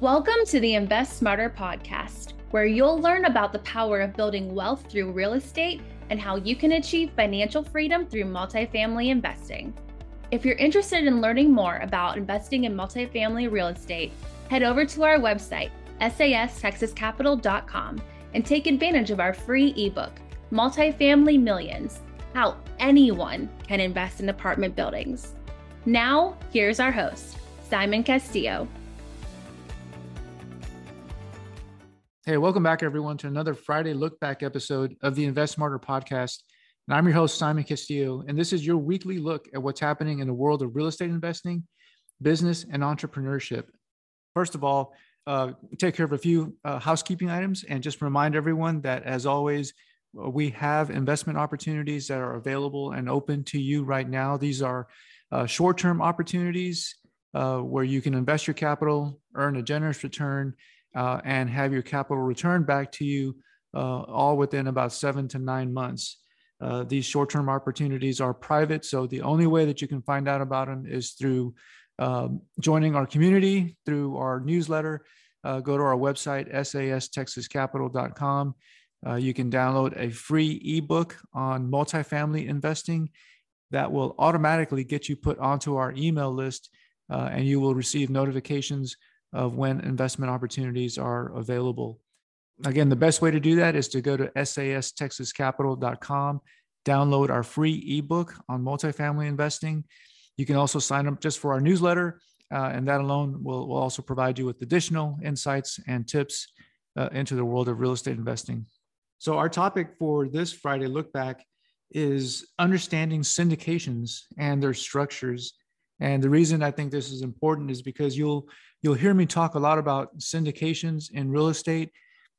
Welcome to the Invest Smarter podcast, where you'll learn about the power of building wealth through real estate and how you can achieve financial freedom through multifamily investing. If you're interested in learning more about investing in multifamily real estate, head over to our website, sastexascapital.com, and take advantage of our free ebook, Multifamily Millions How Anyone Can Invest in Apartment Buildings. Now, here's our host, Simon Castillo. Hey, welcome back, everyone, to another Friday Look Back episode of the Invest Smarter podcast. And I'm your host, Simon Castillo, and this is your weekly look at what's happening in the world of real estate investing, business, and entrepreneurship. First of all, uh, take care of a few uh, housekeeping items and just remind everyone that, as always, we have investment opportunities that are available and open to you right now. These are uh, short term opportunities uh, where you can invest your capital, earn a generous return, uh, and have your capital returned back to you uh, all within about seven to nine months. Uh, these short term opportunities are private, so the only way that you can find out about them is through um, joining our community, through our newsletter. Uh, go to our website, sastexascapital.com. Uh, you can download a free ebook on multifamily investing that will automatically get you put onto our email list, uh, and you will receive notifications of when investment opportunities are available. Again, the best way to do that is to go to sastexascapital.com, download our free ebook on multifamily investing. You can also sign up just for our newsletter, uh, and that alone will, will also provide you with additional insights and tips uh, into the world of real estate investing. So, our topic for this Friday look back is understanding syndications and their structures. And the reason I think this is important is because you'll you'll hear me talk a lot about syndications in real estate.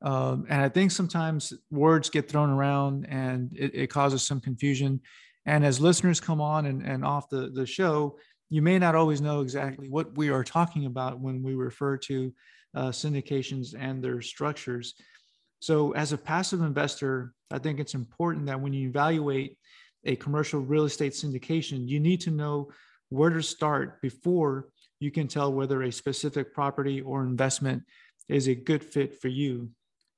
Um, and I think sometimes words get thrown around and it, it, causes some confusion. And as listeners come on and, and off the, the show, you may not always know exactly what we are talking about when we refer to uh, syndications and their structures. So, as a passive investor, I think it's important that when you evaluate a commercial real estate syndication, you need to know where to start before you can tell whether a specific property or investment is a good fit for you.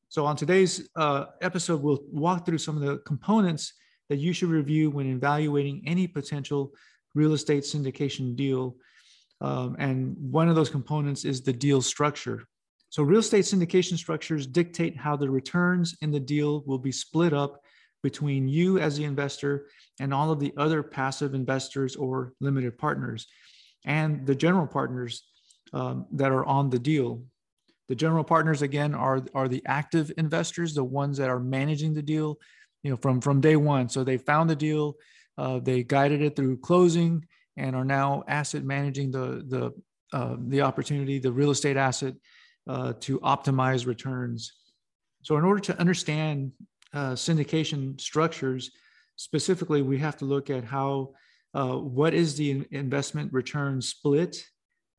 So, on today's uh, episode, we'll walk through some of the components that you should review when evaluating any potential real estate syndication deal. Um, and one of those components is the deal structure. So, real estate syndication structures dictate how the returns in the deal will be split up between you as the investor and all of the other passive investors or limited partners and the general partners um, that are on the deal. The general partners again are are the active investors, the ones that are managing the deal, you know, from from day one. So they found the deal, uh, they guided it through closing, and are now asset managing the the uh, the opportunity, the real estate asset, uh, to optimize returns. So in order to understand uh, syndication structures, specifically, we have to look at how uh, what is the investment return split?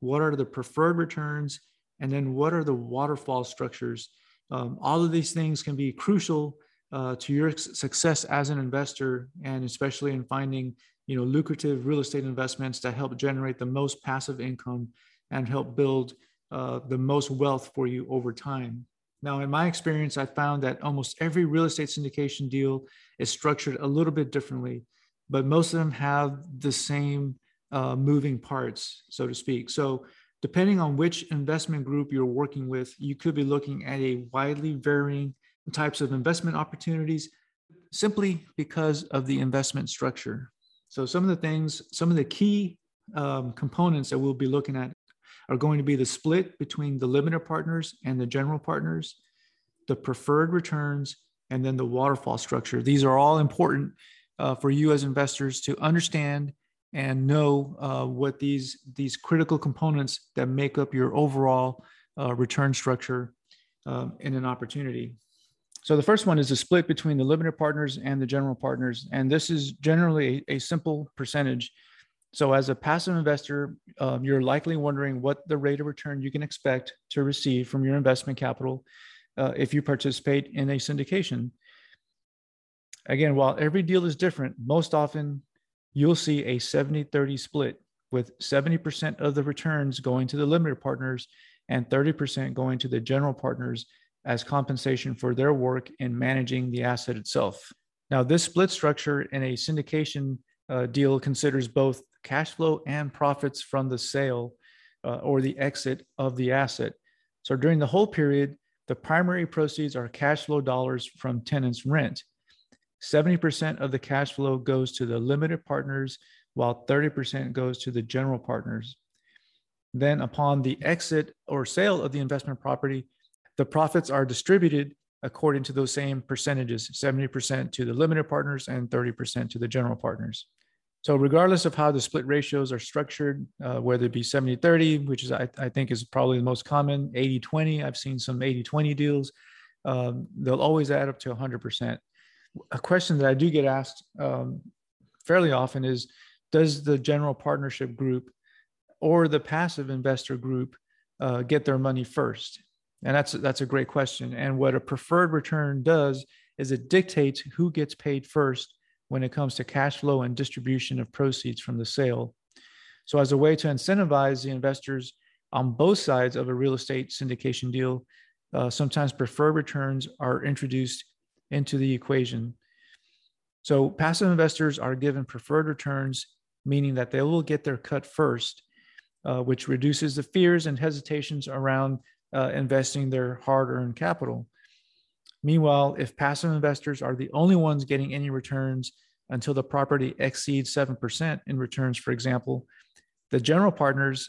What are the preferred returns? And then what are the waterfall structures? Um, all of these things can be crucial uh, to your success as an investor, and especially in finding you know lucrative real estate investments that help generate the most passive income and help build uh, the most wealth for you over time. Now, in my experience, I found that almost every real estate syndication deal is structured a little bit differently but most of them have the same uh, moving parts, so to speak. So, depending on which investment group you're working with, you could be looking at a widely varying types of investment opportunities simply because of the investment structure. So, some of the things, some of the key um, components that we'll be looking at are going to be the split between the limited partners and the general partners, the preferred returns, and then the waterfall structure. These are all important uh, for you as investors to understand and know uh, what these these critical components that make up your overall uh, return structure um, in an opportunity. So the first one is the split between the limited partners and the general partners, and this is generally a, a simple percentage. So as a passive investor, um, you're likely wondering what the rate of return you can expect to receive from your investment capital uh, if you participate in a syndication. Again, while every deal is different, most often you'll see a 70 30 split with 70% of the returns going to the limited partners and 30% going to the general partners as compensation for their work in managing the asset itself. Now, this split structure in a syndication uh, deal considers both cash flow and profits from the sale uh, or the exit of the asset. So during the whole period, the primary proceeds are cash flow dollars from tenants' rent. 70% of the cash flow goes to the limited partners, while 30% goes to the general partners. Then, upon the exit or sale of the investment property, the profits are distributed according to those same percentages 70% to the limited partners and 30% to the general partners. So, regardless of how the split ratios are structured, uh, whether it be 70 30, which is I, I, think is probably the most common, 80 20, I've seen some 80 20 deals, um, they'll always add up to 100%. A question that I do get asked um, fairly often is Does the general partnership group or the passive investor group uh, get their money first? And that's that's a great question. And what a preferred return does is it dictates who gets paid first when it comes to cash flow and distribution of proceeds from the sale. So, as a way to incentivize the investors on both sides of a real estate syndication deal, uh, sometimes preferred returns are introduced into the equation. So, passive investors are given preferred returns, meaning that they will get their cut first, uh, which reduces the fears and hesitations around uh, investing their hard earned capital. Meanwhile, if passive investors are the only ones getting any returns until the property exceeds 7% in returns, for example, the general partners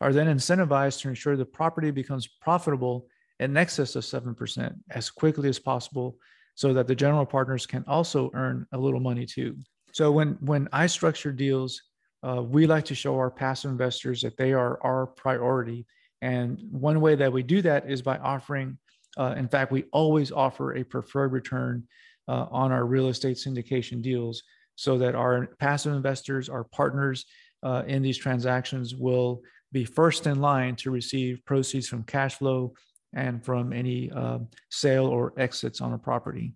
are then incentivized to ensure the property becomes profitable in excess of 7% as quickly as possible so that the general partners can also earn a little money too. So when, when I structure deals, uh, we like to show our passive investors that they are our priority and one way that we do that is by offering, uh, in fact, we always offer a preferred return uh, on our real estate syndication deals so that our passive investors, our partners uh, in these transactions will be first in line to receive proceeds from cash flow and from any um, sale or exits on a property.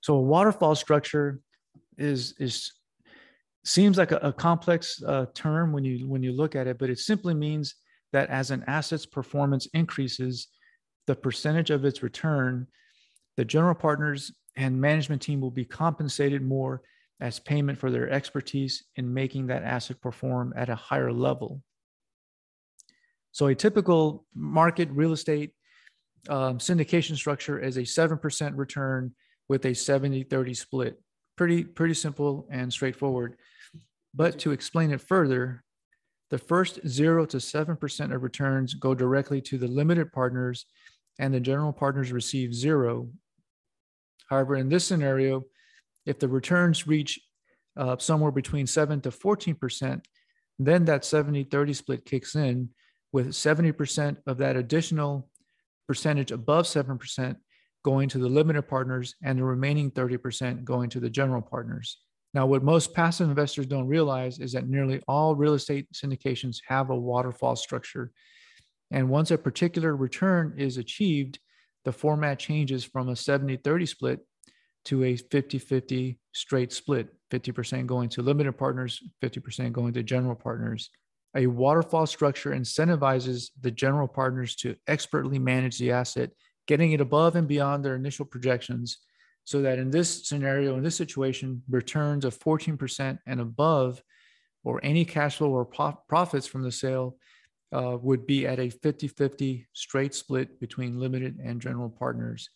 So a waterfall structure is is seems like a, a complex uh, term when you when you look at it, but it simply means that as an asset's performance increases, the percentage of its return, the general partners and management team will be compensated more as payment for their expertise in making that asset perform at a higher level. So, a typical market real estate um, syndication structure is a 7% return with a 70 30 split. Pretty, pretty simple and straightforward. But to explain it further, the first 0 to 7% of returns go directly to the limited partners, and the general partners receive zero. However, in this scenario, if the returns reach uh, somewhere between 7 to 14%, then that 70 30 split kicks in, with 70% of that additional percentage above 7% going to the limited partners and the remaining 30% going to the general partners. Now, what most passive investors don't realize is that nearly all real estate syndications have a waterfall structure. And once a particular return is achieved, the format changes from a 70 30 split to a 50 50 straight split 50% going to limited partners, 50% going to general partners. A waterfall structure incentivizes the general partners to expertly manage the asset, getting it above and beyond their initial projections so that in this scenario, in this situation, returns of 14% and above, or any cash flow or profits from the sale uh, would be at a 50 50 straight split between limited and general partners.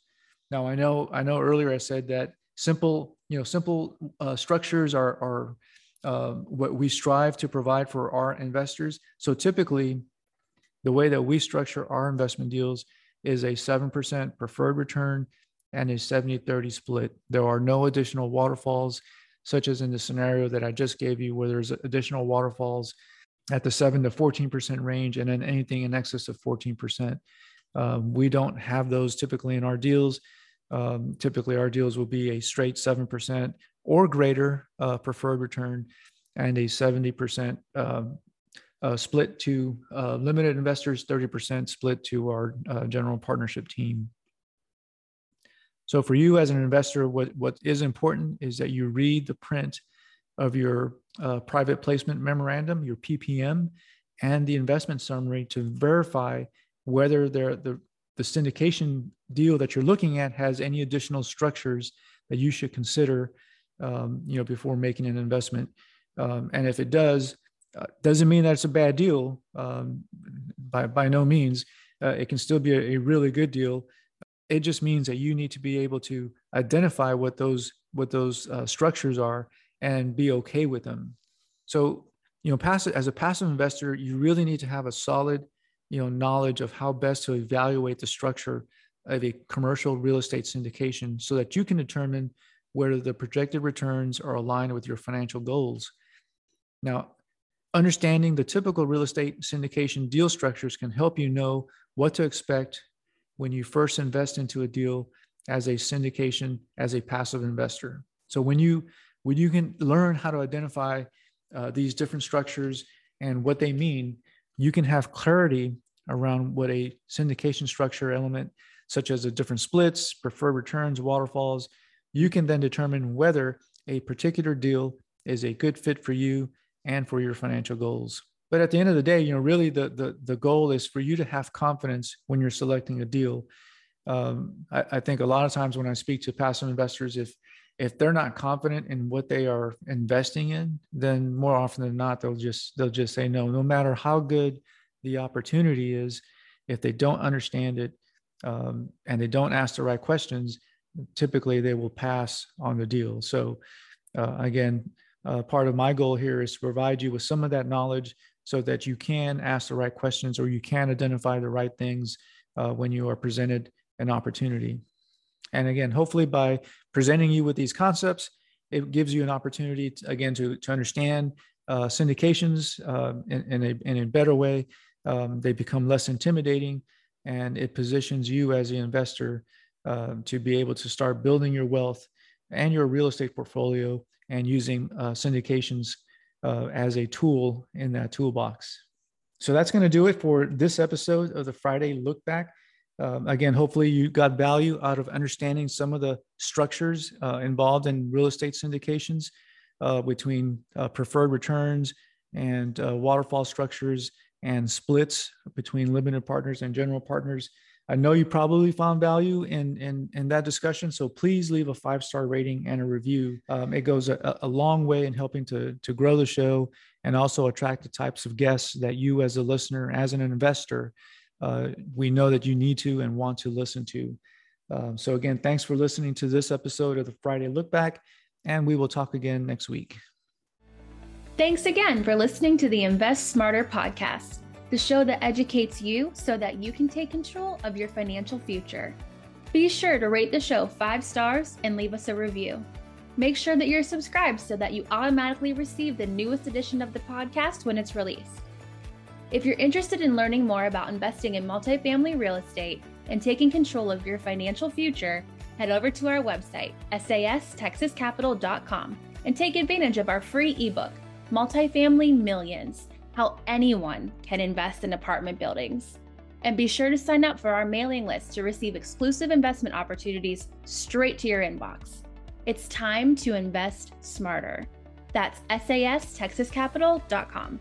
Now, I know, I know earlier I said that simple, you know, simple uh, structures are, are uh, what we strive to provide for our investors. So typically, the way that we structure our investment deals is a 7% preferred return and a 70 30 split. There are no additional waterfalls, such as in the scenario that I just gave you, where there's additional waterfalls at the 7 to 14% range, and then anything in excess of 14%. Um, we don't have those typically in our deals. Um, typically, our deals will be a straight 7% or greater uh, preferred return and a 70% um, uh, split to uh, limited investors, 30% split to our uh, general partnership team. So for you as an investor, what, what is important is that you read the print of your uh, private placement memorandum, your PPM, and the investment summary to verify whether the, the syndication deal that you're looking at has any additional structures that you should consider um, you know before making an investment. Um, and if it does uh, doesn't mean that it's a bad deal. Um, by by no means. Uh, it can still be a, a, really good deal. It just means that you need to be able to identify what those what those uh, structures are and be okay with them. So you know passive as a passive investor you really need to have a solid you know knowledge of how best to evaluate the structure of a commercial real estate syndication so that you can determine whether the projected returns are aligned with your financial goals. Now understanding the typical real estate syndication deal structures can help you know what to expect when you first invest into a deal as a syndication as a passive investor. So when you when you can learn how to identify uh, these different structures and what they mean you can have clarity around what a syndication structure element, such as the different splits, preferred returns, waterfalls, you can then determine whether a particular deal is a good fit for you and for your financial goals. But at the end of the day, you know, really the the, the goal is for you to have confidence when you're selecting a deal. Um, I, I think a lot of times when I speak to passive investors, if if they're not confident in what they are investing in, then more often than not, they'll just they'll just say no, no matter how good the opportunity is. If they don't understand it um, and they don't ask the right questions, typically they will pass on the deal. So uh, again, uh, part of my goal here is to provide you with some of that knowledge so that you can ask the right questions or you can identify the right things uh, when you are presented an opportunity. And again, hopefully by presenting you with these concepts, it gives you an opportunity to, again to, to understand uh, syndications uh, in, in, a, in a better way. Um, they become less intimidating and it positions you as the investor uh, to be able to start building your wealth and your real estate portfolio and using uh, syndications uh, as a tool in that toolbox. So that's going to do it for this episode of the Friday Look Back. Um, again, hopefully you got value out of understanding some of the structures uh, involved in real estate syndications uh, between uh, preferred returns and waterfall structures and splits between limited partners and general partners. I know you probably found value in, in, in that discussion, so please leave a five star rating and a review. Um, it goes a, a long way in helping to, to grow the show and also attract the types of guests that you, as a listener, as an investor, uh, we know that you need to and want to listen to. Um, so, again, thanks for listening to this episode of the Friday Look Back, and we will talk again next week. Thanks again for listening to the Invest Smarter podcast, the show that educates you so that you can take control of your financial future. Be sure to rate the show five stars and leave us a review. Make sure that you're subscribed so that you automatically receive the newest edition of the podcast when it's released. If you're interested in learning more about investing in multifamily real estate and taking control of your financial future, head over to our website, sastexascapital.com, and take advantage of our free ebook, Multifamily Millions How Anyone Can Invest in Apartment Buildings. And be sure to sign up for our mailing list to receive exclusive investment opportunities straight to your inbox. It's time to invest smarter. That's sastexascapital.com.